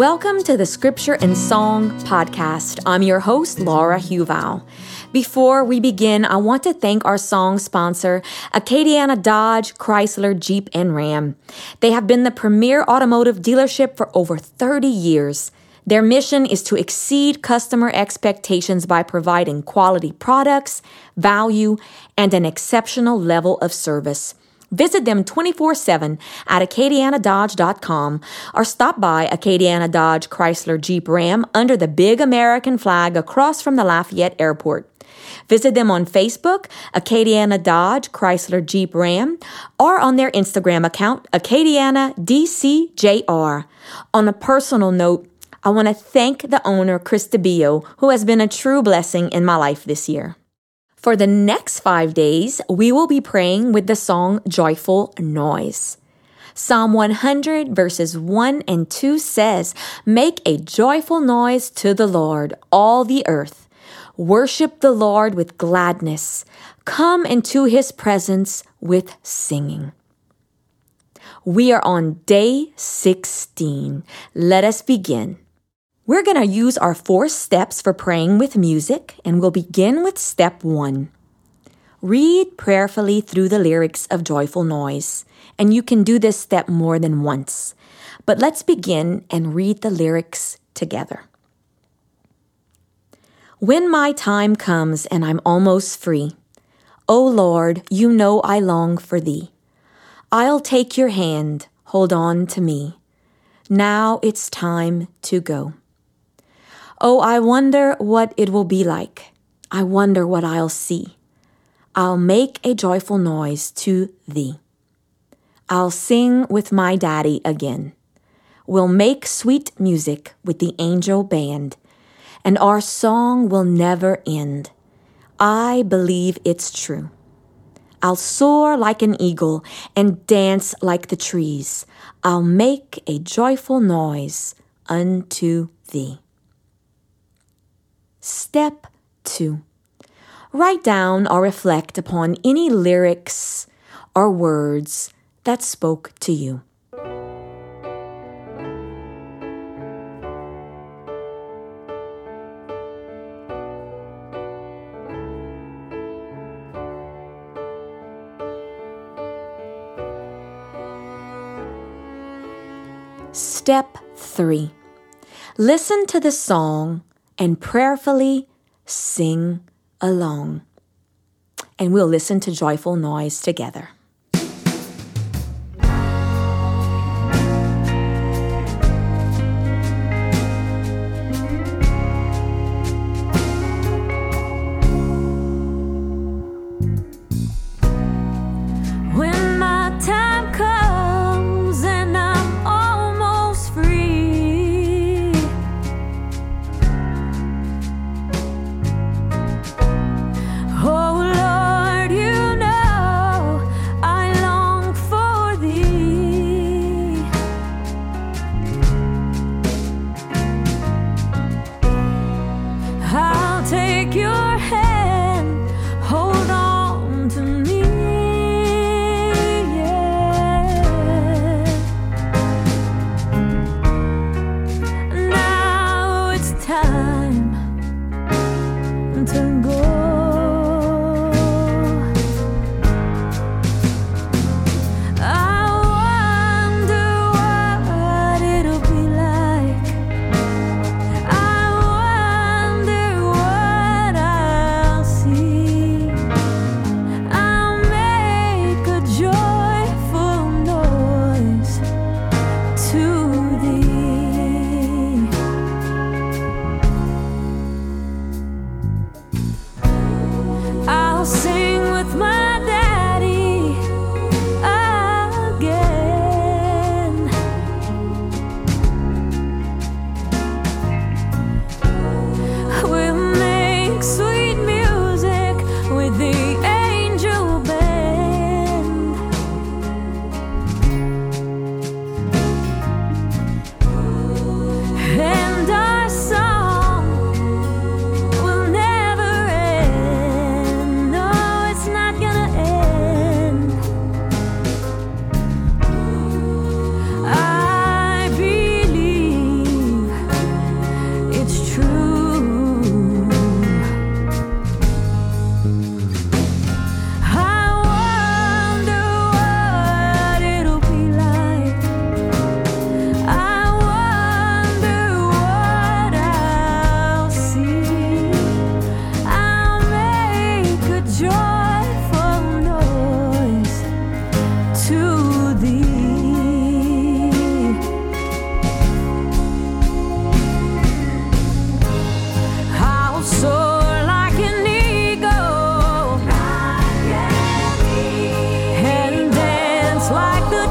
Welcome to the Scripture and Song podcast. I'm your host, Laura Huval. Before we begin, I want to thank our song sponsor, Acadiana Dodge, Chrysler, Jeep, and Ram. They have been the premier automotive dealership for over 30 years. Their mission is to exceed customer expectations by providing quality products, value, and an exceptional level of service. Visit them 24 7 at AcadianaDodge.com or stop by Acadiana Dodge Chrysler Jeep Ram under the big American flag across from the Lafayette Airport. Visit them on Facebook, Acadiana Dodge Chrysler Jeep Ram, or on their Instagram account, Acadiana DCJR. On a personal note, I want to thank the owner, Chris DeBio, who has been a true blessing in my life this year. For the next five days, we will be praying with the song Joyful Noise. Psalm 100 verses 1 and 2 says, Make a joyful noise to the Lord, all the earth. Worship the Lord with gladness. Come into his presence with singing. We are on day 16. Let us begin. We're going to use our four steps for praying with music, and we'll begin with step one. Read prayerfully through the lyrics of Joyful Noise, and you can do this step more than once. But let's begin and read the lyrics together. When my time comes and I'm almost free, O Lord, you know I long for thee. I'll take your hand, hold on to me. Now it's time to go. Oh, I wonder what it will be like. I wonder what I'll see. I'll make a joyful noise to thee. I'll sing with my daddy again. We'll make sweet music with the angel band, and our song will never end. I believe it's true. I'll soar like an eagle and dance like the trees. I'll make a joyful noise unto thee. Step 2. Write down or reflect upon any lyrics or words that spoke to you. Step 3. Listen to the song and prayerfully sing along. And we'll listen to joyful noise together.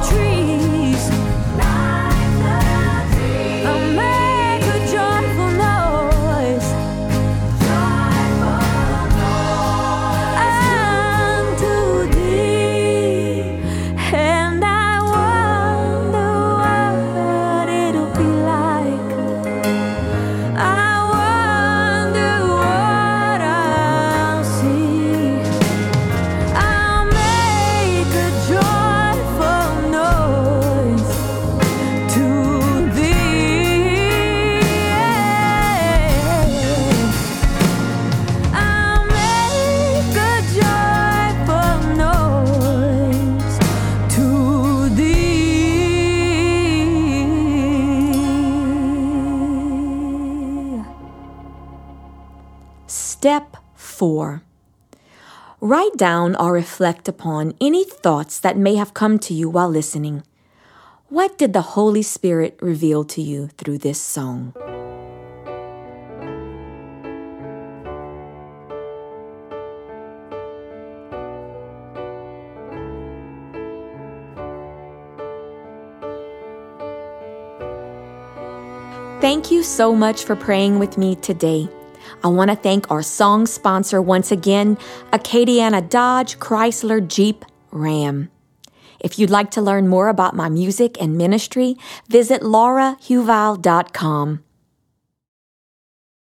tree. 4. Write down or reflect upon any thoughts that may have come to you while listening. What did the Holy Spirit reveal to you through this song? Thank you so much for praying with me today. I want to thank our song sponsor once again, Acadiana Dodge Chrysler Jeep Ram. If you'd like to learn more about my music and ministry, visit laurahuval.com.